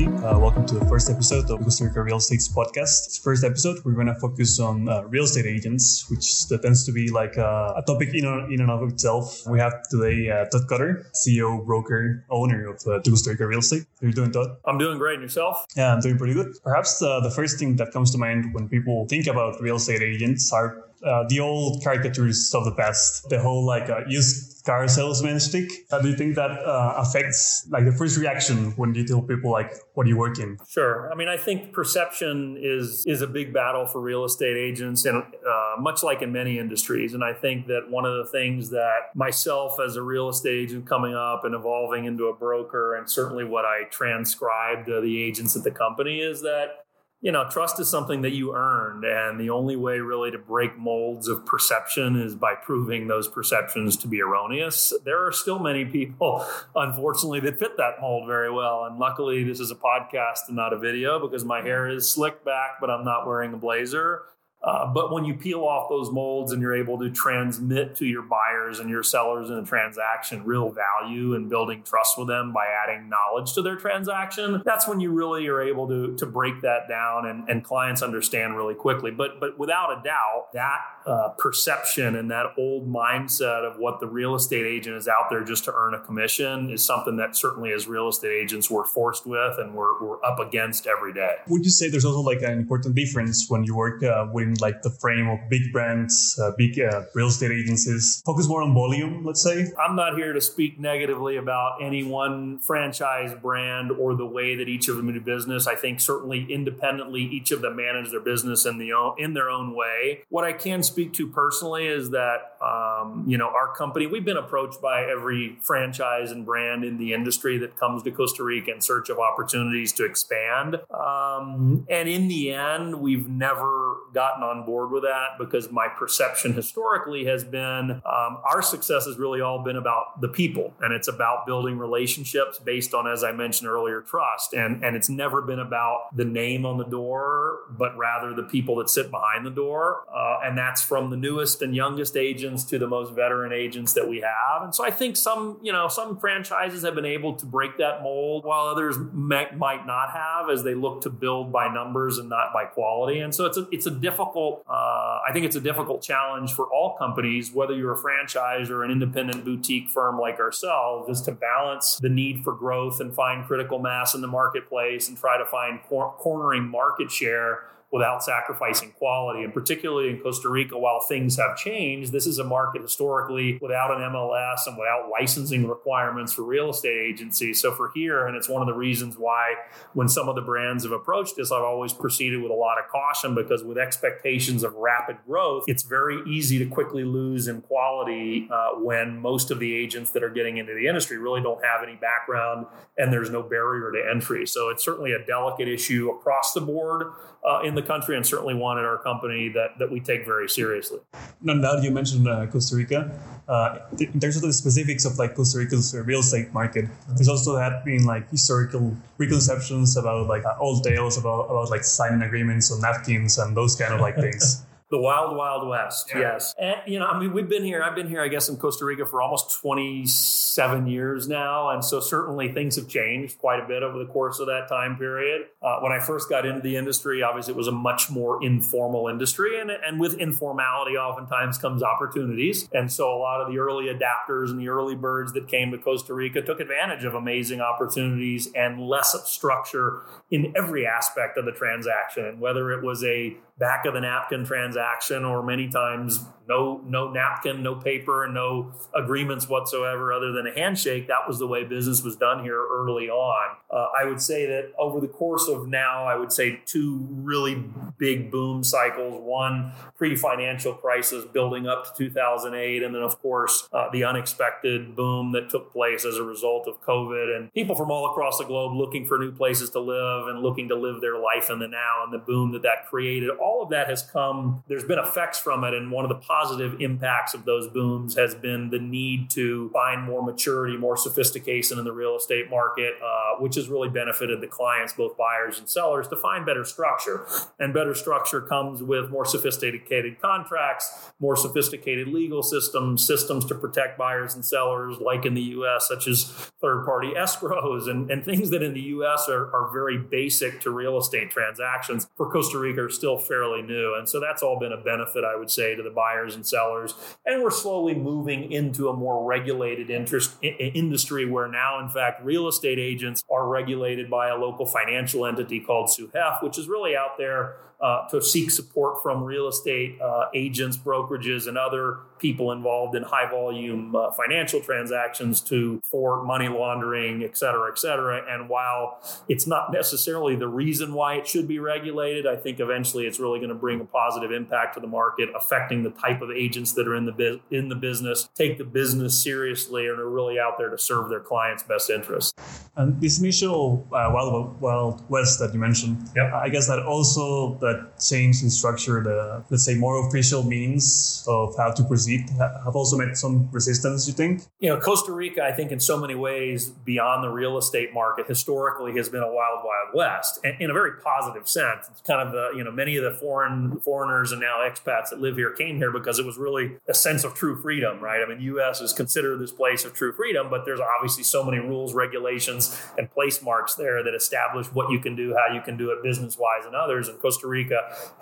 everybody. Uh, welcome to the first episode of Costa Rica Real Estate's podcast. This first episode, we're going to focus on uh, real estate agents, which tends to be like uh, a topic in, in and of itself. We have today uh, Todd Cutter, CEO, broker, owner of uh, Costa Rica Real Estate. How are you doing, Todd? I'm doing great. And yourself? Yeah, I'm doing pretty good. Perhaps uh, the first thing that comes to mind when people think about real estate agents are uh, the old caricatures of the past, the whole like uh, used car salesman stick. Uh, do you think that uh, affects like the first reaction when you tell people like what do you work in? Sure. I mean, I think perception is is a big battle for real estate agents, and uh, much like in many industries. And I think that one of the things that myself as a real estate agent coming up and evolving into a broker, and certainly what I transcribed to the agents at the company is that you know, trust is something that you earned. And the only way really to break molds of perception is by proving those perceptions to be erroneous. There are still many people, unfortunately, that fit that mold very well. And luckily, this is a podcast and not a video because my hair is slicked back, but I'm not wearing a blazer. Uh, but when you peel off those molds and you're able to transmit to your buyers and your sellers in a transaction real value and building trust with them by adding knowledge to their transaction, that's when you really are able to, to break that down and, and clients understand really quickly. But but without a doubt, that uh, perception and that old mindset of what the real estate agent is out there just to earn a commission is something that certainly as real estate agents we're forced with and we're, we're up against every day. Would you say there's also like an important difference when you work uh, with like the frame of big brands, uh, big uh, real estate agencies, focus more on volume, let's say? I'm not here to speak negatively about any one franchise brand or the way that each of them do business. I think certainly independently, each of them manage their business in the in their own way. What I can speak to personally is that um, you know our company we've been approached by every franchise and brand in the industry that comes to Costa Rica in search of opportunities to expand. Um, and in the end, we've never gotten gotten on board with that because my perception historically has been um, our success has really all been about the people and it's about building relationships based on, as I mentioned earlier, trust. And, and it's never been about the name on the door, but rather the people that sit behind the door. Uh, and that's from the newest and youngest agents to the most veteran agents that we have. And so I think some, you know, some franchises have been able to break that mold while others may, might not have as they look to build by numbers and not by quality. And so it's a, it's a difficult difficult. Uh, I think it's a difficult challenge for all companies, whether you're a franchise or an independent boutique firm like ourselves, is to balance the need for growth and find critical mass in the marketplace and try to find cor- cornering market share without sacrificing quality. And particularly in Costa Rica, while things have changed, this is a market historically without an MLS and without licensing requirements for real estate agencies. So for here, and it's one of the reasons why when some of the brands have approached us, I've always proceeded with a lot of caution because with expectations of rapid growth, it's very easy to quickly lose in quality uh, when most of the agents that are getting into the industry really don't have any background and there's no barrier to entry. So it's certainly a delicate issue across the board uh, in the country and certainly one at our company that, that we take very seriously. Now, now you mentioned uh, Costa Rica, uh, in terms of the specifics of like Costa Rica's real estate market, there's also that been like historical preconceptions about like uh, old tales about, about like signing agreements on napkins and those kind of like things. The wild, wild west. Yeah. Yes. And, you know, I mean, we've been here, I've been here, I guess, in Costa Rica for almost 27 years now. And so certainly things have changed quite a bit over the course of that time period. Uh, when I first got into the industry, obviously it was a much more informal industry. And, and with informality, oftentimes comes opportunities. And so a lot of the early adapters and the early birds that came to Costa Rica took advantage of amazing opportunities and less structure in every aspect of the transaction. And whether it was a back of the napkin transaction or many times no no napkin no paper and no agreements whatsoever other than a handshake. That was the way business was done here early on. Uh, i would say that over the course of now i would say two really big boom cycles. One pre-financial crisis building up to 2008 and then of course uh, the unexpected boom that took place as a result of covid and people from all across the globe looking for new places to live and looking to live their life in the now and the boom that that created. all of that has come, there's been effects from it. And one of the positive impacts of those booms has been the need to find more maturity, more sophistication in the real estate market, uh, which has really benefited the clients, both buyers and sellers, to find better structure. And better structure comes with more sophisticated contracts, more sophisticated legal systems, systems to protect buyers and sellers, like in the US, such as third party escrows and, and things that in the US are, are very basic to real estate transactions. For Costa Rica, are still fairly new. And so that's all been a benefit, I would say, to the buyers and sellers. And we're slowly moving into a more regulated interest industry where now, in fact, real estate agents are regulated by a local financial entity called SUGEF, which is really out there uh, to seek support from real estate uh, agents, brokerages, and other people involved in high volume uh, financial transactions to thwart money laundering, et cetera, et cetera. And while it's not necessarily the reason why it should be regulated, I think eventually it's really going to bring a positive impact to the market, affecting the type of agents that are in the bu- in the business, take the business seriously, and are really out there to serve their clients' best interests. And this initial uh, Wild, Wild West that you mentioned, yep. I guess that also that change in structure, the let's say more official means of how to proceed have also met some resistance, you think? You know, Costa Rica, I think in so many ways, beyond the real estate market, historically has been a wild, wild west in a very positive sense. It's kind of the, you know, many of the foreign foreigners and now expats that live here came here because it was really a sense of true freedom, right? I mean, U.S. is considered this place of true freedom, but there's obviously so many rules, regulations, and place marks there that establish what you can do, how you can do it business wise, and others. And Costa Rica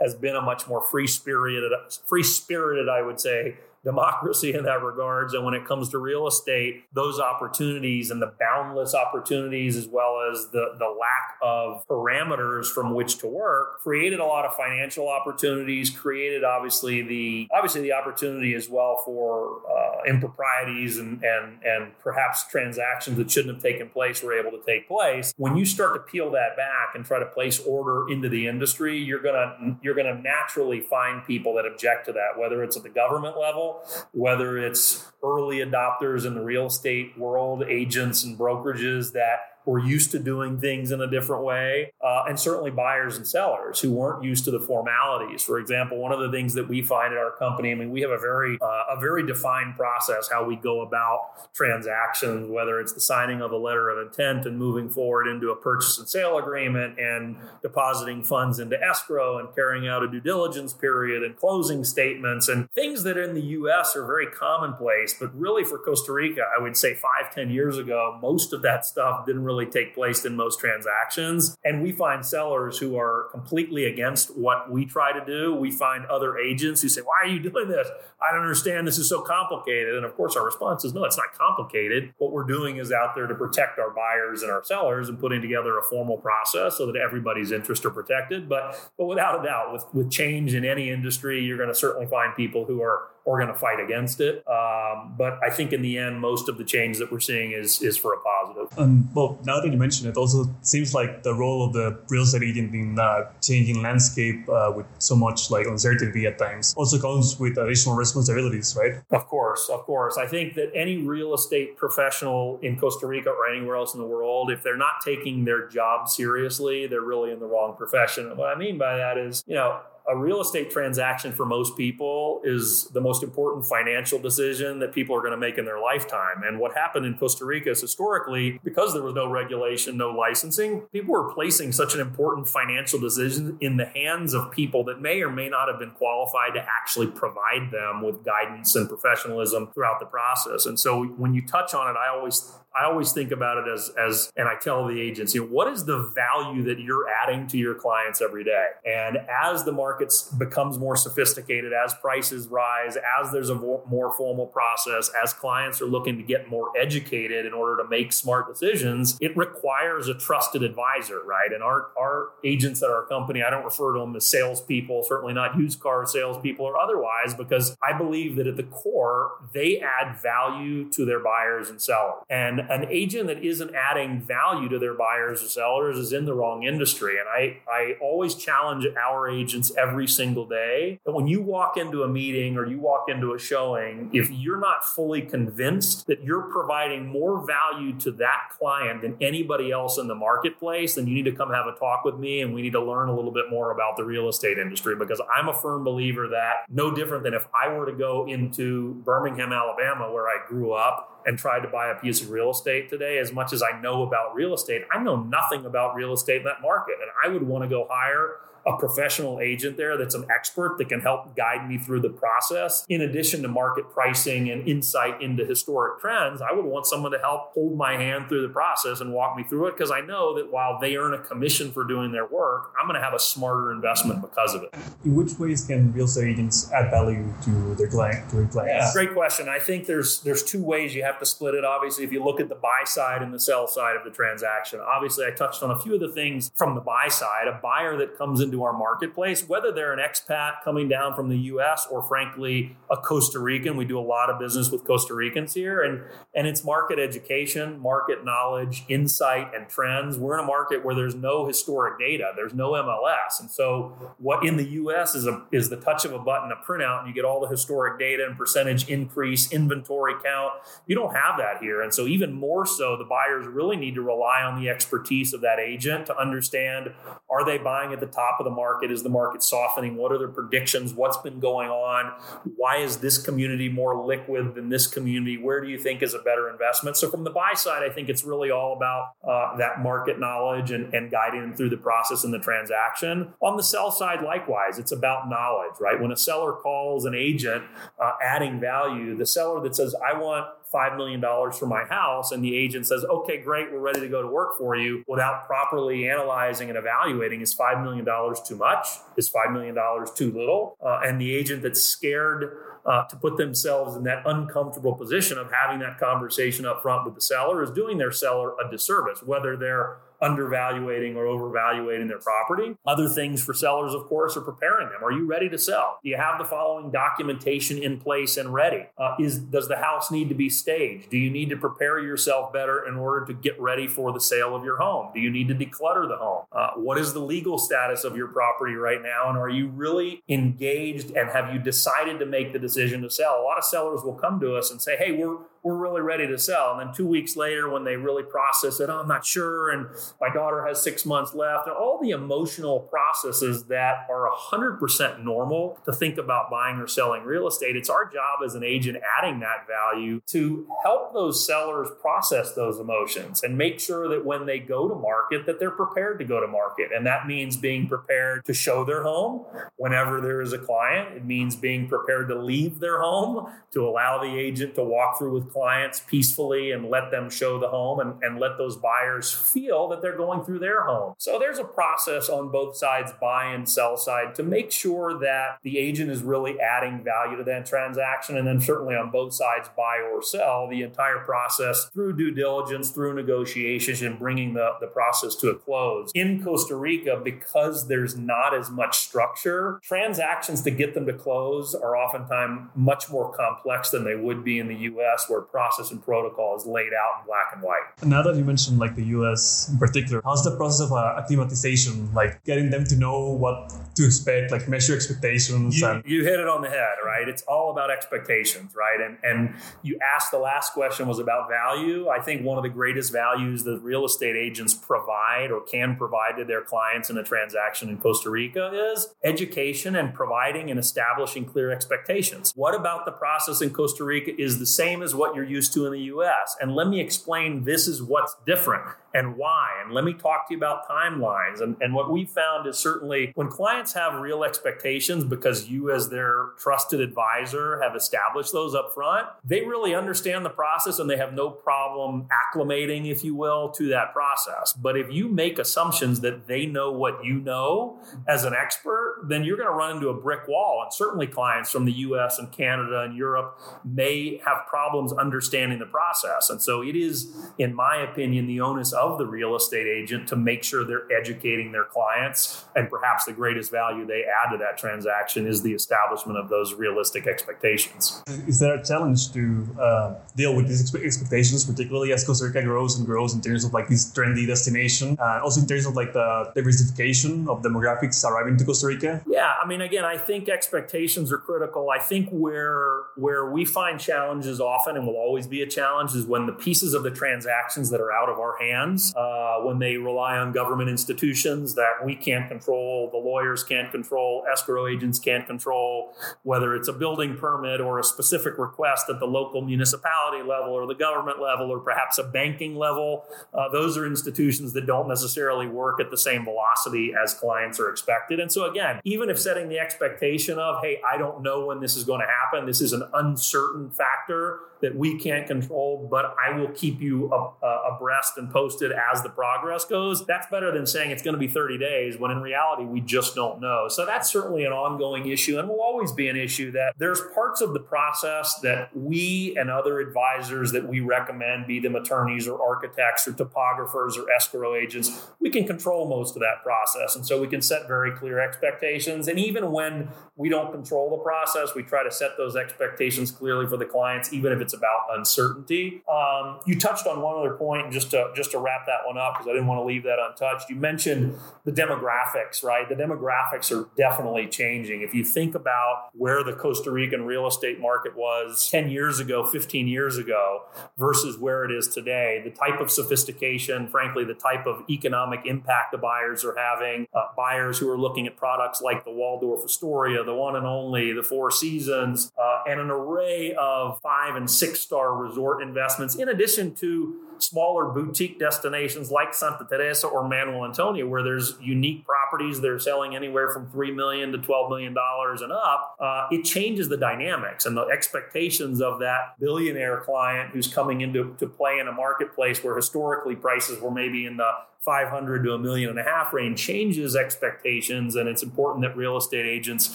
has been a much more free spirited, free spirited, I would say, democracy in that regards. And when it comes to real estate, those opportunities and the boundless opportunities, as well as the, the lack of parameters from which to work, created a lot of financial opportunities, created obviously the obviously the opportunity as well for uh, improprieties and, and and perhaps transactions that shouldn't have taken place were able to take place. When you start to peel that back and try to place order into the industry, you're gonna you're gonna naturally find people that object to that, whether it's at the government level whether it's early adopters in the real estate world, agents and brokerages that were used to doing things in a different way, uh, and certainly buyers and sellers who weren't used to the formalities. For example, one of the things that we find at our company, I mean, we have a very uh, a very defined process how we go about transactions, whether it's the signing of a letter of intent and moving forward into a purchase and sale agreement, and depositing funds into escrow and carrying out a due diligence period and closing statements and things that in the U.S. are very commonplace, but really for Costa Rica, I would say five ten years ago, most of that stuff didn't really take place in most transactions. And we find sellers who are completely against what we try to do. We find other agents who say, Why are you doing this? I don't understand. This is so complicated. And of course, our response is, No, it's not complicated. What we're doing is out there to protect our buyers and our sellers and putting together a formal process so that everybody's interests are protected. But, but without a doubt, with, with change in any industry, you're going to certainly find people who are are going to fight against it. Um, but I think in the end, most of the change that we're seeing is is for a positive. Um, well, now that you mention it, also seems like the role of the real estate agent in the changing landscape uh, with so much like uncertainty at times also comes with additional responsibilities, right? Of course, of course. I think that any real estate professional in Costa Rica or anywhere else in the world, if they're not taking their job seriously, they're really in the wrong profession. And what I mean by that is, you know, a real estate transaction for most people is the most important financial decision that people are going to make in their lifetime. And what happened in Costa Rica is historically, because there was no regulation, no licensing, people were placing such an important financial decision in the hands of people that may or may not have been qualified to actually provide them with guidance and professionalism throughout the process. And so when you touch on it, I always I always think about it as as and I tell the agents, you know, what is the value that you're adding to your clients every day? And as the markets becomes more sophisticated, as prices rise, as there's a more formal process, as clients are looking to get more educated in order to make smart decisions, it requires a trusted advisor, right? And our our agents at our company, I don't refer to them as salespeople, certainly not used car salespeople or otherwise, because I believe that at the core, they add value to their buyers and sellers. And an agent that isn't adding value to their buyers or sellers is in the wrong industry. And I, I always challenge our agents every single day. But when you walk into a meeting or you walk into a showing, if you're not fully convinced that you're providing more value to that client than anybody else in the marketplace, then you need to come have a talk with me and we need to learn a little bit more about the real estate industry because I'm a firm believer that no different than if I were to go into Birmingham, Alabama, where I grew up and tried to buy a piece of real estate today, as much as I know about real estate, I know nothing about real estate in that market. And I would want to go hire a professional agent there that's an expert that can help guide me through the process. In addition to market pricing and insight into historic trends, I would want someone to help hold my hand through the process and walk me through it because I know that while they earn a commission for doing their work, I'm going to have a smarter investment because of it. In which ways can real estate agents add value to their client to their clients? Yeah, great question. I think there's there's two ways you have to split it. Obviously, if you look at the buy side and the sell side of the transaction, obviously I touched on a few of the things from the buy side. A buyer that comes into our marketplace, whether they're an expat coming down from the US or frankly a Costa Rican. We do a lot of business with Costa Ricans here and and it's market education, market knowledge, insight and trends. We're in a market where there's no historic data, there's no MLS. And so what in the US is a is the touch of a button, a printout and you get all the historic data and percentage increase, inventory count. You don't have that here. And so even more so the buyers really need to rely on the expertise of that agent to understand are they buying at the top of the market? Is the market softening? What are the predictions? What's been going on? Why is this community more liquid than this community? Where do you think is a better investment? So, from the buy side, I think it's really all about uh, that market knowledge and, and guiding them through the process and the transaction. On the sell side, likewise, it's about knowledge, right? When a seller calls an agent uh, adding value, the seller that says, I want $5 million for my house. And the agent says, okay, great, we're ready to go to work for you without properly analyzing and evaluating is $5 million too much? Is $5 million too little? Uh, and the agent that's scared uh, to put themselves in that uncomfortable position of having that conversation up front with the seller is doing their seller a disservice, whether they're undervaluating or overvaluating their property. Other things for sellers, of course, are preparing them. Are you ready to sell? Do you have the following documentation in place and ready? Uh, is does the house need to be staged? Do you need to prepare yourself better in order to get ready for the sale of your home? Do you need to declutter the home? Uh, what is the legal status of your property right now? And are you really engaged and have you decided to make the decision to sell? A lot of sellers will come to us and say, "Hey, we're we're really ready to sell. And then two weeks later, when they really process it, oh, I'm not sure, and my daughter has six months left, and all the emotional processes that are 100% normal to think about buying or selling real estate, it's our job as an agent adding that value to help those sellers process those emotions and make sure that when they go to market, that they're prepared to go to market. And that means being prepared to show their home whenever there is a client. It means being prepared to leave their home to allow the agent to walk through with clients peacefully and let them show the home and, and let those buyers feel that they're going through their home. So there's a process on both sides, buy and sell side, to make sure that the agent is really adding value to that transaction. And then certainly on both sides, buy or sell, the entire process through due diligence, through negotiations, and bringing the, the process to a close. In Costa Rica, because there's not as much structure, transactions to get them to close are oftentimes much more complex than they would be in the US, where process and protocol is laid out in black and white. Now that you mentioned like the US in particular, how's the process of uh, acclimatization, like getting them to know what to expect, like measure expectations? You, and- you hit it on the head, right? It's all about expectations, right? And and you asked the last question was about value. I think one of the greatest values that real estate agents provide or can provide to their clients in a transaction in Costa Rica is education and providing and establishing clear expectations. What about the process in Costa Rica is the same as what you're used to in the US? And let me explain this is what's different and why. And let me talk to you about timelines. And, and what we found is certainly when clients have real expectations because you, as their trusted advisor, have established those up front, they really understand the process and they have no problem acclimating, if you will, to that process. But if you make assumptions that they know what you know as an expert, then you're going to run into a brick wall. And certainly clients from the US and Canada and Europe may have problems understanding the process. And so it is, in my opinion, the onus of the real estate agent to make sure they're educating their clients. And perhaps the greatest value they add to that transaction is the establishment of those realistic expectations. Is there a challenge to uh, deal with these expectations, particularly as Costa Rica grows and grows in terms of like this trendy destination, uh, also in terms of like the diversification of demographics arriving to Costa Rica? Yeah, I mean, again, I think expectations are critical. I think where where we find challenges often and will always be a challenge is when the pieces of the transactions that are out of our hands, uh, when they rely on government institutions that we can't control, the lawyers can't control, escrow agents can't control, whether it's a building permit or a specific request at the local municipality level or the government level or perhaps a banking level. Uh, those are institutions that don't necessarily work at the same velocity as clients are expected. And so, again, even if setting the expectation of, hey, I don't know when this is going to happen, this is an uncertain factor that we can't control, but I will keep you abreast and posted as the progress goes. That's better than saying it's going to be 30 days when in reality we just don't know. So that's certainly an ongoing issue and will always be an issue that there's parts of the process that we and other advisors that we recommend, be them attorneys or architects or topographers or escrow agents, we can control most of that process. And so we can set very clear expectations. And even when we don't control the process, we try to set those expectations clearly for the clients, even if it's about uncertainty. Um, you touched on one other point, just to just to wrap that one up, because I didn't want to leave that untouched. You mentioned the demographics, right? The demographics are definitely changing. If you think about where the Costa Rican real estate market was 10 years ago, 15 years ago, versus where it is today, the type of sophistication, frankly, the type of economic impact the buyers are having, uh, buyers who are looking at products like the Waldorf Astoria, the one and only, the Four Seasons, uh, and an array of five and six star resort investments, in addition to smaller boutique destinations like Santa Teresa or Manuel Antonio, where there's unique properties that are selling anywhere from three million to twelve million dollars and up, uh, it changes the dynamics and the expectations of that billionaire client who's coming into to play in a marketplace where historically prices were maybe in the 500 to a million and a half range changes expectations and it's important that real estate agents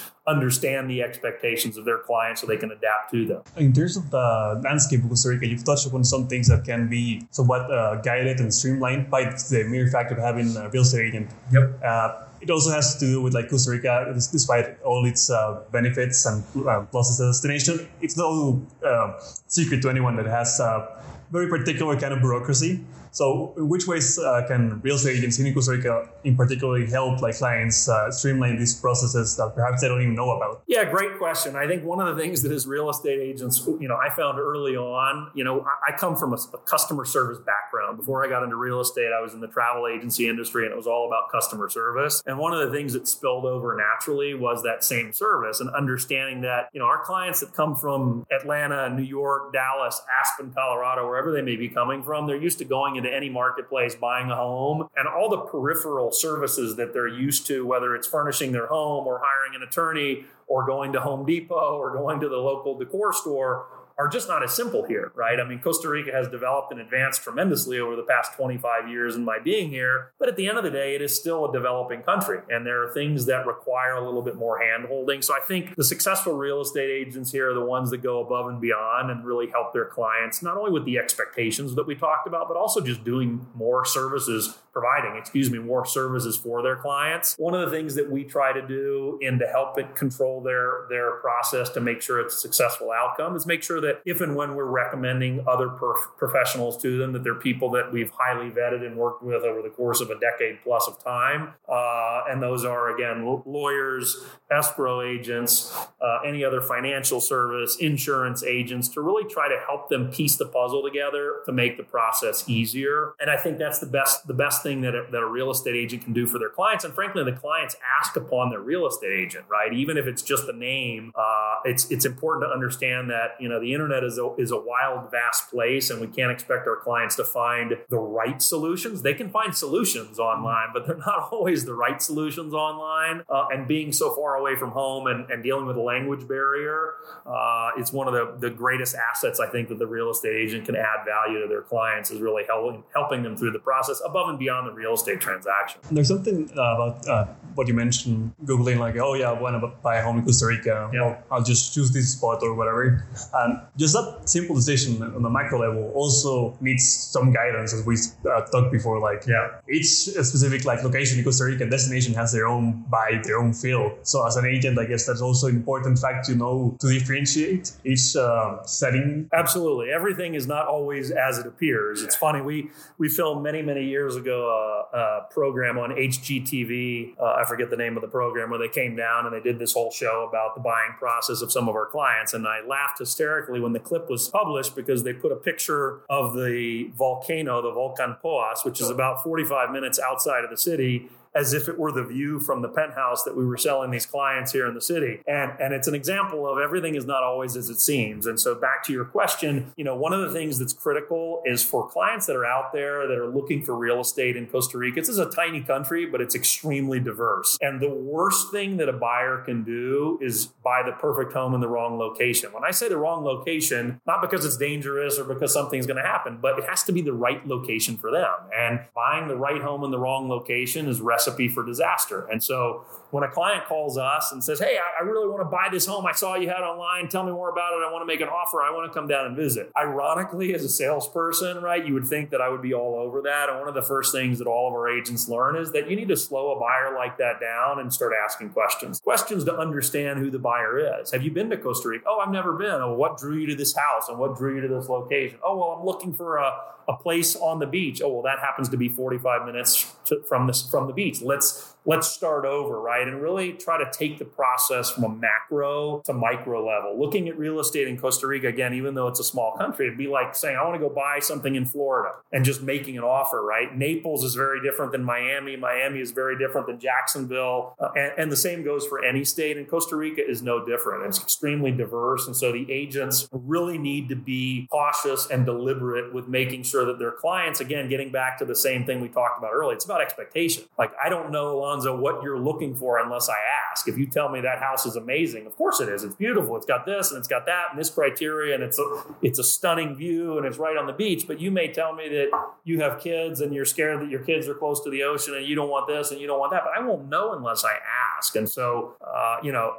understand the expectations of their clients so they can adapt to them in terms of the landscape of costa rica you've touched upon some things that can be somewhat uh, guided and streamlined by the mere fact of having a real estate agent yep uh, it also has to do with like Costa Rica, despite all its uh, benefits and uh, pluses as a destination. It's no uh, secret to anyone that has a very particular kind of bureaucracy. So, in which ways uh, can real estate agents in Costa Rica, in particular, help like clients uh, streamline these processes that perhaps they don't even know about? Yeah, great question. I think one of the things that as real estate agents, you know, I found early on, you know, I come from a, a customer service background. Before I got into real estate, I was in the travel agency industry, and it was all about customer service. And one of the things that spilled over naturally was that same service and understanding that, you know, our clients that come from Atlanta, New York, Dallas, Aspen, Colorado, wherever they may be coming from, they're used to going into any marketplace, buying a home, and all the peripheral services that they're used to, whether it's furnishing their home or hiring an attorney or going to Home Depot or going to the local decor store are just not as simple here, right? I mean, Costa Rica has developed and advanced tremendously over the past 25 years in my being here, but at the end of the day, it is still a developing country, and there are things that require a little bit more hand holding. So I think the successful real estate agents here are the ones that go above and beyond and really help their clients, not only with the expectations that we talked about, but also just doing more services providing, excuse me, more services for their clients. One of the things that we try to do and to help it control their their process to make sure it's a successful outcome is make sure that if and when we're recommending other perf- professionals to them, that they're people that we've highly vetted and worked with over the course of a decade plus of time. Uh, and those are again lawyers, escrow agents, uh, any other financial service, insurance agents, to really try to help them piece the puzzle together to make the process easier. And I think that's the best the best thing that a, that a real estate agent can do for their clients. And frankly, the clients ask upon their real estate agent, right? Even if it's just the name, uh, it's it's important to understand that you know the internet is a, is a wild, vast place, and we can't expect our clients to find the right solutions. They can find solutions online, but they're not always the right solutions online. Uh, and being so far away from home and, and dealing with a language barrier, uh, it's one of the, the greatest assets I think that the real estate agent can add value to their clients is really helping helping them through the process above and beyond beyond the real estate transaction. There's something uh, about uh, what you mentioned, googling like, oh yeah, I want to buy a home in Costa Rica. Yeah. Well, I'll just choose this spot or whatever. And just that simple decision on the macro level also needs some guidance, as we uh, talked before. Like, yeah, each specific like location in Costa Rica destination has their own vibe, their own feel. So as an agent, I guess that's also an important fact to know to differentiate each uh, setting. Absolutely, everything is not always as it appears. It's funny we we filmed many many years ago a, a program on HGTV. Uh, I forget the name of the program where they came down and they did this whole show about the buying process of some of our clients, and I laughed hysterically when the clip was published because they put a picture of the volcano, the Volcan Poas, which is about 45 minutes outside of the city as if it were the view from the penthouse that we were selling these clients here in the city. And, and it's an example of everything is not always as it seems. And so back to your question, you know, one of the things that's critical is for clients that are out there that are looking for real estate in Costa Rica. This is a tiny country, but it's extremely diverse. And the worst thing that a buyer can do is buy the perfect home in the wrong location. When I say the wrong location, not because it's dangerous or because something's going to happen, but it has to be the right location for them. And buying the right home in the wrong location is rest recipe for disaster. And so when a client calls us and says, Hey, I, really want to buy this home. I saw you had online. Tell me more about it. I want to make an offer. I want to come down and visit. Ironically, as a salesperson, right, you would think that I would be all over that. And one of the first things that all of our agents learn is that you need to slow a buyer like that down and start asking questions. Questions to understand who the buyer is. Have you been to Costa Rica? Oh, I've never been. Oh, what drew you to this house and what drew you to this location? Oh, well, I'm looking for a, a place on the beach. Oh, well, that happens to be 45 minutes to, from this from the beach. Let's let's start over, right? And really try to take the process from a macro to micro level. Looking at real estate in Costa Rica, again, even though it's a small country, it'd be like saying, I want to go buy something in Florida and just making an offer, right? Naples is very different than Miami. Miami is very different than Jacksonville. Uh, and, and the same goes for any state. And Costa Rica is no different. It's extremely diverse. And so the agents really need to be cautious and deliberate with making sure that their clients, again, getting back to the same thing we talked about earlier, it's about expectation. Like, I don't know Alonzo, what you're looking for unless I ask. If you tell me that house is amazing, of course it is. It's beautiful. It's got this and it's got that and this criteria and it's a it's a stunning view and it's right on the beach. But you may tell me that you have kids and you're scared that your kids are close to the ocean and you don't want this and you don't want that. But I won't know unless I ask. And so, uh, you know,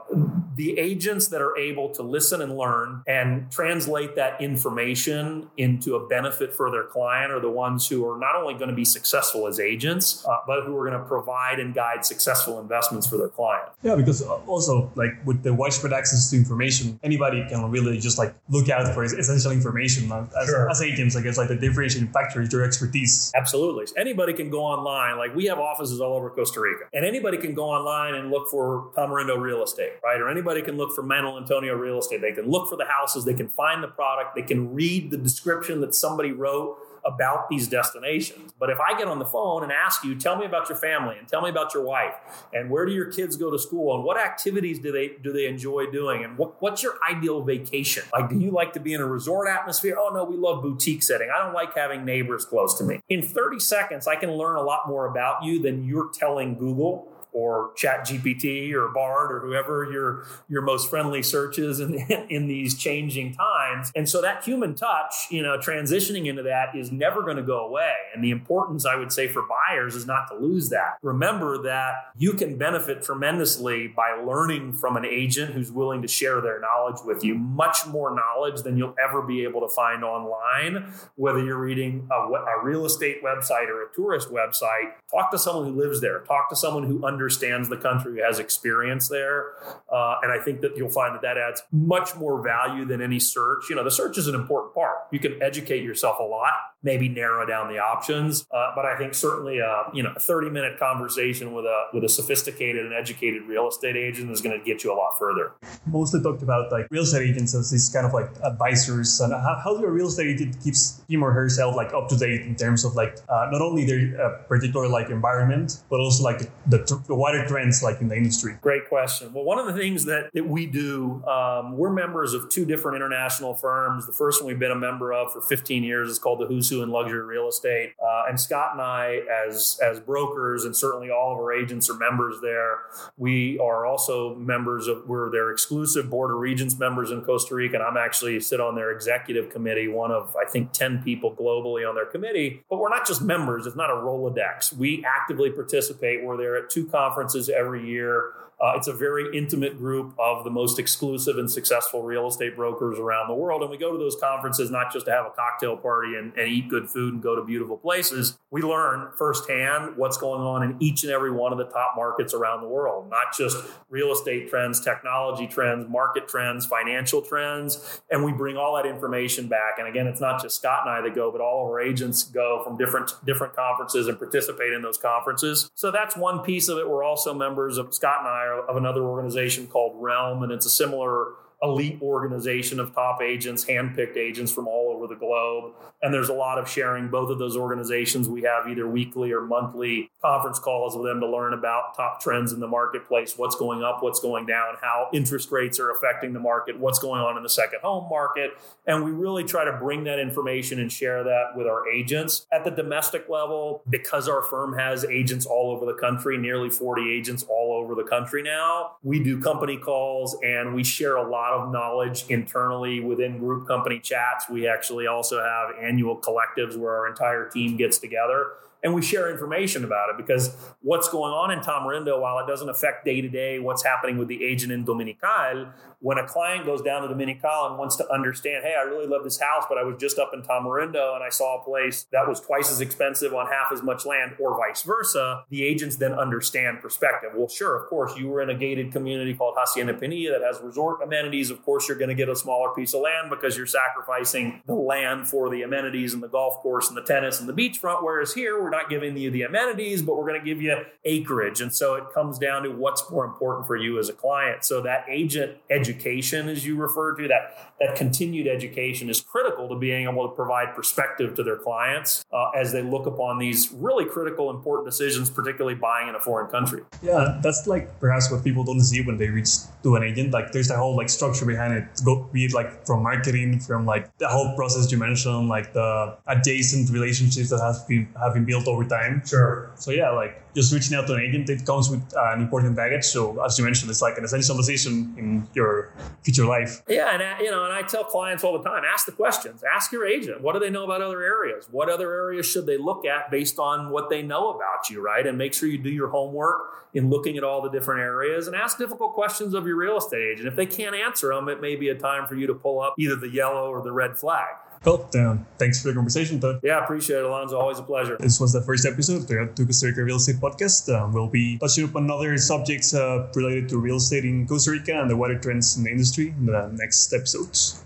the agents that are able to listen and learn and translate that information into a benefit for their client are the ones who are not only going to be successful as agents, uh, but who are going to provide and guide successful investments for their client. Yeah, because uh, also like with the widespread access to information, anybody can really just like look out for essential information. Uh, as, sure. as agents, I guess like the differentiating factor is your expertise. Absolutely. Anybody can go online. Like we have offices all over Costa Rica, and anybody can go online and look for Tamarindo real estate, right? Or anybody can look for Manuel Antonio real estate. They can look for the houses. They can find the product. They can read the description that somebody wrote about these destinations. But if I get on the phone and ask you, tell me about your family and tell me about your wife and where do your kids go to school and what activities do they do they enjoy doing and what, what's your ideal vacation? Like, do you like to be in a resort atmosphere? Oh no, we love boutique setting. I don't like having neighbors close to me. In 30 seconds, I can learn a lot more about you than you're telling Google or chat gpt or bard or whoever your your most friendly search is in, in these changing times. And so that human touch you know transitioning into that is never going to go away. And the importance i would say for buyers is not to lose that. Remember that you can benefit tremendously by learning from an agent who's willing to share their knowledge with you. Much more knowledge than you'll ever be able to find online whether you're reading a, a real estate website or a tourist website. Talk to someone who lives there. Talk to someone who understands understands the country, has experience there. Uh, and I think that you'll find that that adds much more value than any search. You know, the search is an important part. You can educate yourself a lot, maybe narrow down the options. Uh, but I think certainly, a, you know, a 30 minute conversation with a with a sophisticated and educated real estate agent is going to get you a lot further. Mostly talked about like real estate agents as these kind of like advisors. And how, how do a real estate agent keeps him or herself like up to date in terms of like uh, not only their uh, particular like environment, but also like the, the, the wider trends like in the industry? Great question. Well, one of the things that, that we do, um, we're members of two different international firms. The first one we've been a member of for 15 years is called the Who's Who in Luxury Real Estate. Uh, and Scott and I, as, as brokers, and certainly all of our agents are members there. We are also members of, we're their exclusive Board of Regents members in Costa Rica. And I'm actually sit on their executive committee, one of, I think, 10 people globally on their committee. But we're not just members, it's not a Rolodex. We actively participate. We're there at two conferences every year. Uh, it's a very intimate group of the most exclusive and successful real estate brokers around the world. And we go to those conferences not just to have a cocktail party and, and eat good food and go to beautiful places. We learn firsthand what's going on in each and every one of the top markets around the world, not just real estate trends, technology trends, market trends, financial trends. And we bring all that information back. And again, it's not just Scott and I that go, but all of our agents go from different different conferences and participate in those conferences. So that's one piece of it. We're also members of Scott and I of another organization called Realm, and it's a similar elite organization of top agents, handpicked agents from all over the globe. And there's a lot of sharing both of those organizations. We have either weekly or monthly conference calls with them to learn about top trends in the marketplace, what's going up, what's going down, how interest rates are affecting the market, what's going on in the second home market. And we really try to bring that information and share that with our agents. At the domestic level, because our firm has agents all over the country, nearly 40 agents all over the country now, we do company calls and we share a lot of knowledge internally within group company chats. We actually also have annual collectives where our entire team gets together and we share information about it because what's going on in Tamarindo, while it doesn't affect day to day what's happening with the agent in Dominical, when a client goes down to Dominical and wants to understand, hey, I really love this house, but I was just up in Tamarindo and I saw a place that was twice as expensive on half as much land, or vice versa, the agents then understand perspective. Well, sure, of course, you were in a gated community called Hacienda Pinilla that has resort amenities. Of course, you're going to get a smaller piece of land because you're sacrificing the land for the amenities and the golf course and the tennis and the beachfront. Whereas here, we're not giving you the amenities, but we're going to give you acreage. And so it comes down to what's more important for you as a client. So that agent education, as you refer to, that that continued education is critical to being able to provide perspective to their clients uh, as they look upon these really critical, important decisions, particularly buying in a foreign country. Yeah, that's like perhaps what people don't see when they reach to an agent. Like there's the whole like structure behind it. Go be it like from marketing, from like the whole process you mentioned, like the adjacent relationships that have been have been built over time. Sure. So yeah, like just reaching out to an agent, it comes with uh, an important baggage. So as you mentioned, it's like an essential decision in your future life. Yeah, and uh, you know, and I tell clients all the time, ask the questions. Ask your agent, what do they know about other areas? What other areas should they look at based on what they know about you, right? And make sure you do your homework in looking at all the different areas and ask difficult questions of your real estate agent. If they can't answer them, it may be a time for you to pull up either the yellow or the red flag. Well, um, thanks for the conversation, Todd. Yeah, appreciate it, Alonzo. Always a pleasure. This was the first episode of the Costa Rica Real Estate Podcast. Um, we'll be touching upon other subjects uh, related to real estate in Costa Rica and the wider trends in the industry in the next episodes.